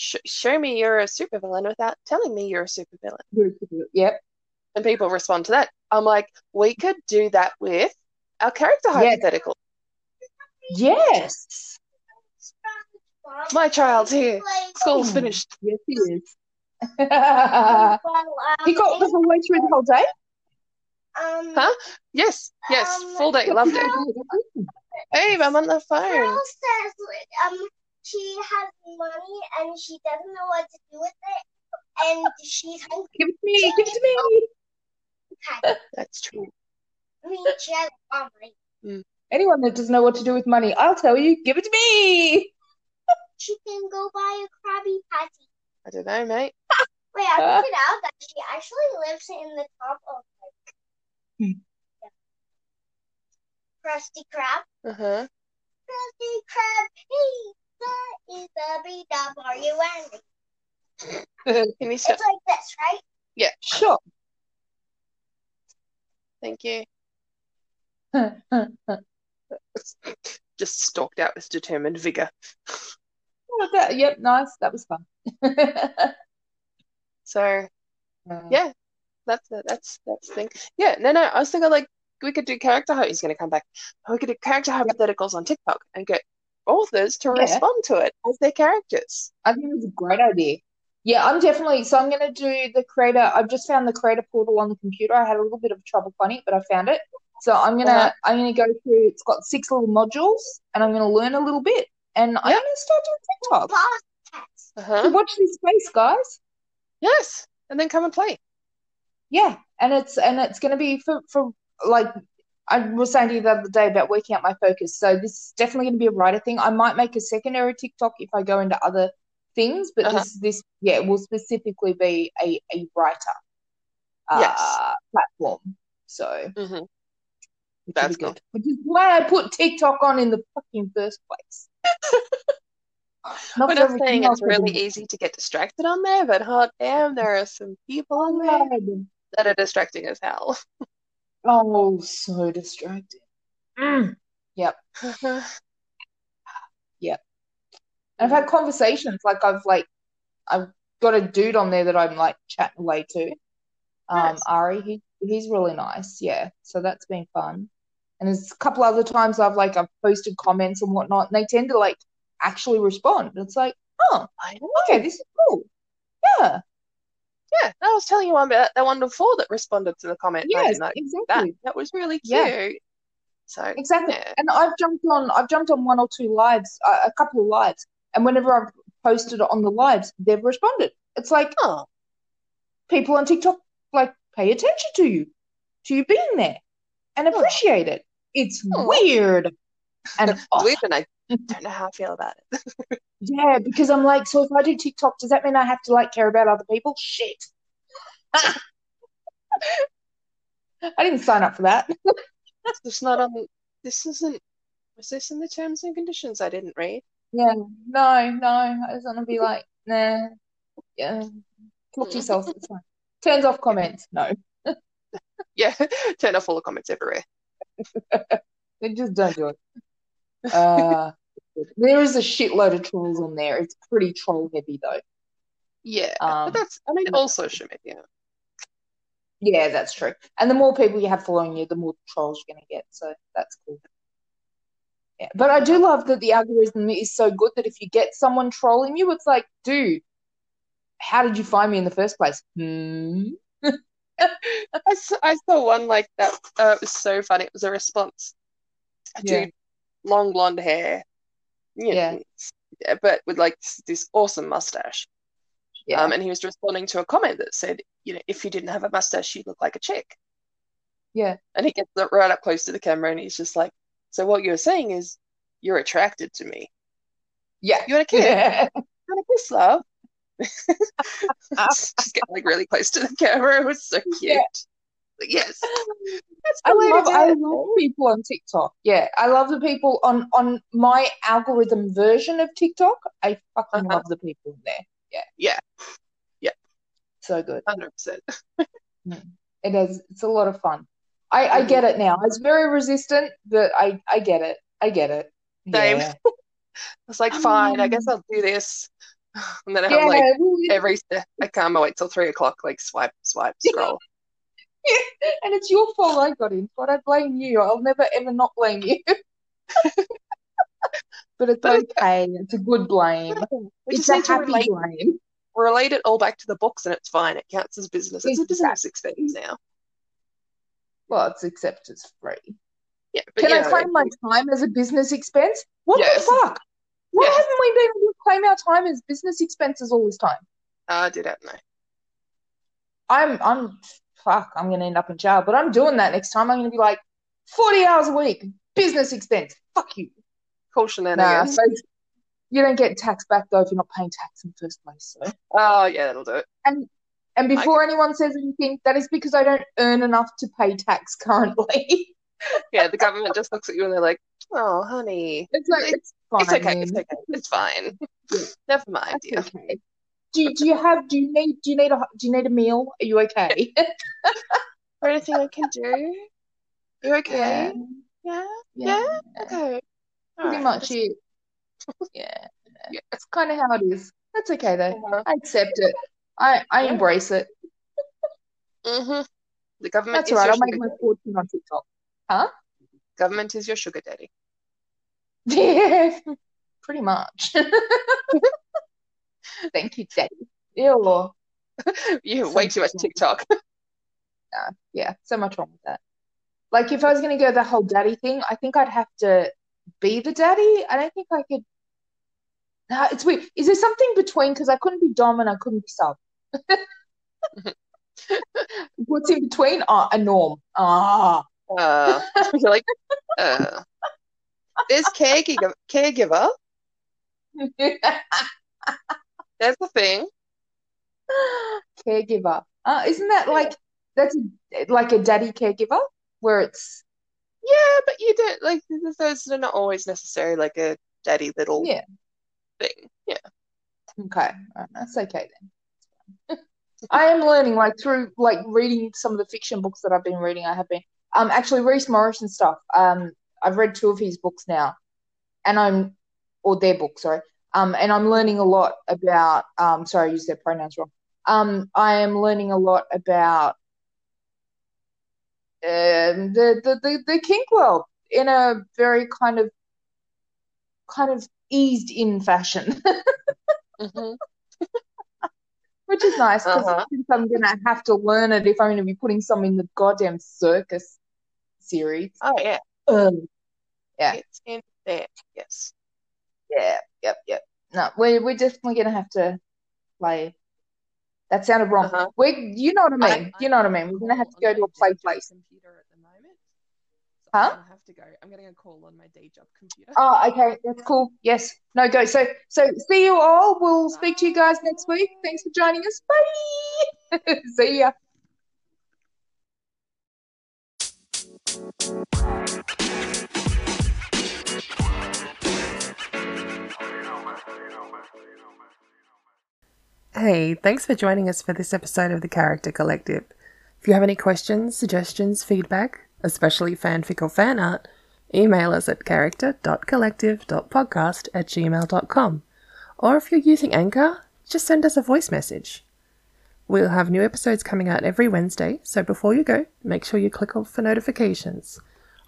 Speaker 2: Sh show me you're a supervillain without telling me you're a supervillain.
Speaker 3: Yep.
Speaker 2: And people respond to that. I'm like, we could do that with our character
Speaker 3: Yeah.
Speaker 2: hypothetical.
Speaker 3: Yes.
Speaker 2: My child's here. School's finished.
Speaker 3: Yes, he is. he got all the whole way through the whole day.
Speaker 6: Um,
Speaker 2: Huh? Yes, yes,
Speaker 6: Um,
Speaker 2: full day. Loved it. Babe, I'm on the phone.
Speaker 6: Girl says she has money and she doesn't know what to do with it, and she's hungry.
Speaker 3: Give it to me. Give it to me. Okay.
Speaker 2: That's true.
Speaker 6: I mean, she has money.
Speaker 3: Anyone that doesn't know what to do with money, I'll tell you. Give it to me.
Speaker 6: She can go buy a Krabby Patty.
Speaker 2: I don't know, mate.
Speaker 6: Wait, I figured out that she actually lives in the top of like
Speaker 3: Hmm.
Speaker 6: Krusty Krab.
Speaker 2: Uh-huh.
Speaker 6: Krusty Krab, hey, that is the beat up. Are you angry?
Speaker 2: Can you
Speaker 6: It's
Speaker 2: stop?
Speaker 6: like this, right?
Speaker 3: Yeah, sure.
Speaker 2: Thank you. Just stalked out with determined vigor.
Speaker 3: Oh, that- yep, nice. That was fun.
Speaker 2: So
Speaker 3: Uh,
Speaker 2: yeah, that's that's that's the thing. Yeah, no, no. I was thinking like we could do character. hy- He's going to come back. We could do character hypotheticals on TikTok and get authors to
Speaker 3: Yeah.
Speaker 2: respond to it as their characters.
Speaker 3: I think it's a great idea. Yeah, I'm definitely. So I'm going to do the creator. I've just found the creator portal on the computer. I had a little bit of trouble finding it, but I found it. So I'm gonna
Speaker 2: Uh-huh.
Speaker 3: I'm gonna go through. It's got six little modules, and I'm gonna learn a little bit, and I'm gonna start doing TikTok.
Speaker 6: Pets.
Speaker 3: So
Speaker 2: Uh-huh.
Speaker 3: watch this space, guys.
Speaker 2: Yes, and then come and play.
Speaker 3: Yeah, and it's and it's going to be for for like I was saying to you the other day about working out my focus. So this is definitely going to be a writer thing. I might make a secondary TikTok if I go into other things, but
Speaker 2: Uh-huh.
Speaker 3: this this yeah will specifically be a a writer uh,
Speaker 2: Yes.
Speaker 3: platform. So
Speaker 2: hmm That's
Speaker 3: be good. Which is why I put TikTok on in the fucking first place. Not
Speaker 2: not
Speaker 3: everything
Speaker 2: saying it's really
Speaker 3: do.
Speaker 2: easy to get distracted on there, but hot damn, there are some people on there that are distracting as hell.
Speaker 3: Oh, so distracting. Mm.
Speaker 2: Uh-huh.
Speaker 3: And I've had conversations like I've like I've got a dude on there that I'm like chatting away to. Um,
Speaker 2: Nice.
Speaker 3: Ari, he he's really nice. Yeah, so that's been fun. And there's a couple other times I've like I've posted comments and whatnot, and they tend to like actually respond. It's like, oh, okay, this is cool. Yeah,
Speaker 2: Yeah, I was telling you one about that one before that responded to the comment.
Speaker 3: yes,
Speaker 2: didn't know that.
Speaker 3: exactly,
Speaker 2: That was really cute.
Speaker 3: Yeah.
Speaker 2: So
Speaker 3: exactly.
Speaker 2: yeah.
Speaker 3: And I've jumped on I've jumped on one or two lives, uh, a couple of lives, and whenever I've posted on the lives, they've responded. It's like
Speaker 2: Oh,
Speaker 3: people on TikTok like pay attention to you, to you being there, and appreciate it. It's
Speaker 2: Oh.
Speaker 3: weird and
Speaker 2: weird, and I don't know how I feel about it.
Speaker 3: Yeah, because I'm like, so if I do TikTok, does that mean I have to like care about other people? Shit. I didn't sign up for that.
Speaker 2: It's not on. This isn't Was this in the terms and conditions I didn't read?
Speaker 3: Yeah, no, no. I was gonna be like, nah, yeah. Talk to yourself. It's fine. Turns off comments. No,
Speaker 2: Yeah, turn off all the comments everywhere.
Speaker 3: they just don't do it. Uh, there is a shitload of trolls on there. It's pretty troll heavy though.
Speaker 2: Yeah,
Speaker 3: Um,
Speaker 2: but that's, I mean,
Speaker 3: yeah.
Speaker 2: all social media.
Speaker 3: Yeah, that's true. And the more people you have following you, the more trolls you're gonna get. So that's cool. Yeah, but I do love that the algorithm is so good that if you get someone trolling you, it's like, dude, how did you find me in the first place? Hmm.
Speaker 2: I saw, I saw one like that. Uh, it was so funny. It was a response. A
Speaker 3: Yeah.
Speaker 2: dude, long blonde hair, you
Speaker 3: Yeah.
Speaker 2: know, yeah, but with like this, awesome mustache.
Speaker 3: Yeah.
Speaker 2: Um, and he was responding to a comment that said, you know, if you didn't have a mustache, you'd look like a chick.
Speaker 3: Yeah.
Speaker 2: And he gets right up close to the camera and he's just like, so what you're saying is you're attracted to me.
Speaker 3: Yeah.
Speaker 2: You want a kiss?
Speaker 3: Yeah.
Speaker 2: You want a kiss, love? just get like really close to the camera. It was so cute.
Speaker 3: Yeah.
Speaker 2: But yes,
Speaker 3: I
Speaker 2: the way to
Speaker 3: love I love people on TikTok. Yeah, I love the people on on my algorithm version of TikTok. I fucking
Speaker 2: Uh-huh.
Speaker 3: love the people there.
Speaker 2: Yeah, yeah, yeah.
Speaker 3: So good.
Speaker 2: hundred percent.
Speaker 3: It is. It's a lot of fun. I I get it now. I was very resistant, but I I get it. I get it.
Speaker 2: Same.
Speaker 3: Yeah.
Speaker 2: I was like, fine, I guess I'll do this. And then I have
Speaker 3: Yeah.
Speaker 2: like every step. I can't wait till three o'clock. Like swipe, swipe, scroll.
Speaker 3: and it's your fault I got in it. I blame you. I'll never ever not blame you. But it's
Speaker 2: But
Speaker 3: okay. It's a good blame.
Speaker 2: We
Speaker 3: It's
Speaker 2: just
Speaker 3: a happy
Speaker 2: relate,
Speaker 3: blame.
Speaker 2: relate it all back to the books, and it's fine. It counts as business. It's a business expense now.
Speaker 3: Well, it's except it's free.
Speaker 2: Yeah, but
Speaker 3: Can I
Speaker 2: know,
Speaker 3: claim my time as a business expense? What
Speaker 2: Yes.
Speaker 3: the fuck? Why
Speaker 2: Yes.
Speaker 3: haven't we been able to claim our time as business expenses all this time?
Speaker 2: I did it. No,
Speaker 3: I'm I'm fuck, I'm gonna end up in jail, but I'm doing that next time. I'm gonna be like 40 hours a week, business expense. Fuck you.
Speaker 2: cool
Speaker 3: Nah, so you don't get tax back though if you're not paying tax in the first place. So
Speaker 2: Oh yeah, that'll do it.
Speaker 3: and and before anyone says anything, that is because I don't earn enough to pay tax currently.
Speaker 2: Yeah, the government just looks at you and they're like, "Oh, honey,
Speaker 3: It's like it's fine.
Speaker 2: it's okay, it's okay, it's fine. Never mind, dear."
Speaker 3: That's okay. Do you, do you have do you need do you need a do you need a meal? Are you okay?
Speaker 2: Or anything I can do? You okay? Yeah,
Speaker 3: yeah,
Speaker 2: okay. All
Speaker 3: pretty
Speaker 2: right.
Speaker 3: much it. Yeah,
Speaker 2: Yeah.
Speaker 3: that's kind of how it is. That's okay though.
Speaker 2: Uh-huh.
Speaker 3: I accept it. I I
Speaker 2: Yeah.
Speaker 3: embrace it.
Speaker 2: Mm-hmm. The government
Speaker 3: That's
Speaker 2: is
Speaker 3: right. I'll make my fortune on TikTok. Huh?
Speaker 2: Government is your sugar daddy.
Speaker 3: Yeah, pretty much. Thank you, Daddy. Ew.
Speaker 2: You way too much. TikTok.
Speaker 3: Yeah, so much wrong with that. Like if I was gonna go the whole daddy thing, I think I'd have to be the daddy. I don't think I could. Nah, it's weird. Is there something between? Because I couldn't be dom and I couldn't be sub. What's in between? Ah, a norm. Ah,
Speaker 2: Uh, you're like, uh, there's caregiver, caregiver. There's the thing.
Speaker 3: caregiver. Uh, isn't that like that's a, like a daddy caregiver where it's
Speaker 2: Yeah, but you don't like th- those are not always necessary like a daddy little
Speaker 3: yeah
Speaker 2: thing. Yeah.
Speaker 3: okay. Right, that's okay then. I am learning like through like reading some of the fiction books that I've been reading. I have been um actually Reese Morrison stuff. Um, I've read two of his books now, and I'm or their books, sorry. Um, and I'm learning a lot about um. Sorry, I used their pronouns wrong. Um, I am learning a lot about um the the the, the kink world in a very kind of kind of eased in fashion.
Speaker 2: hmm
Speaker 3: Which is nice because
Speaker 2: Uh-huh.
Speaker 3: I'm gonna have to learn it if I'm gonna be putting some in the goddamn circus series.
Speaker 2: Oh yeah.
Speaker 3: Um, Yeah.
Speaker 2: It's in there. Yes.
Speaker 3: yeah, yep, yep. No, we're we're definitely gonna have to play. That sounded wrong.
Speaker 2: Uh-huh.
Speaker 3: We, you know what I
Speaker 2: I-
Speaker 3: mean. You know what I mean. We're gonna have to go to a play place.
Speaker 7: Computer at the moment. So
Speaker 3: Huh?
Speaker 7: Gonna have to go. I'm getting a call on my day job computer.
Speaker 3: Oh, okay, that's cool. Yes, no, go. So, so see you all. We'll speak to you guys next week. Thanks for joining us. Bye. see ya.
Speaker 2: Hey, thanks for joining us for this episode of the Character Collective. If you have any questions, suggestions, feedback, especially fanfic or fan art, email us at character.collective.podcast at gmail.com. Or if you're using Anchor, just send us a voice message. We'll have new episodes coming out every Wednesday, so before you go, make sure you click off for notifications.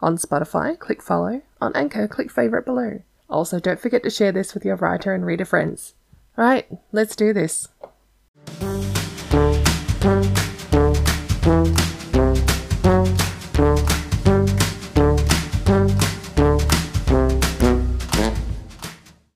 Speaker 2: On Spotify, click follow. On Anchor, click favorite below. Also, don't forget to share this with your writer and reader friends. Right, let's do this.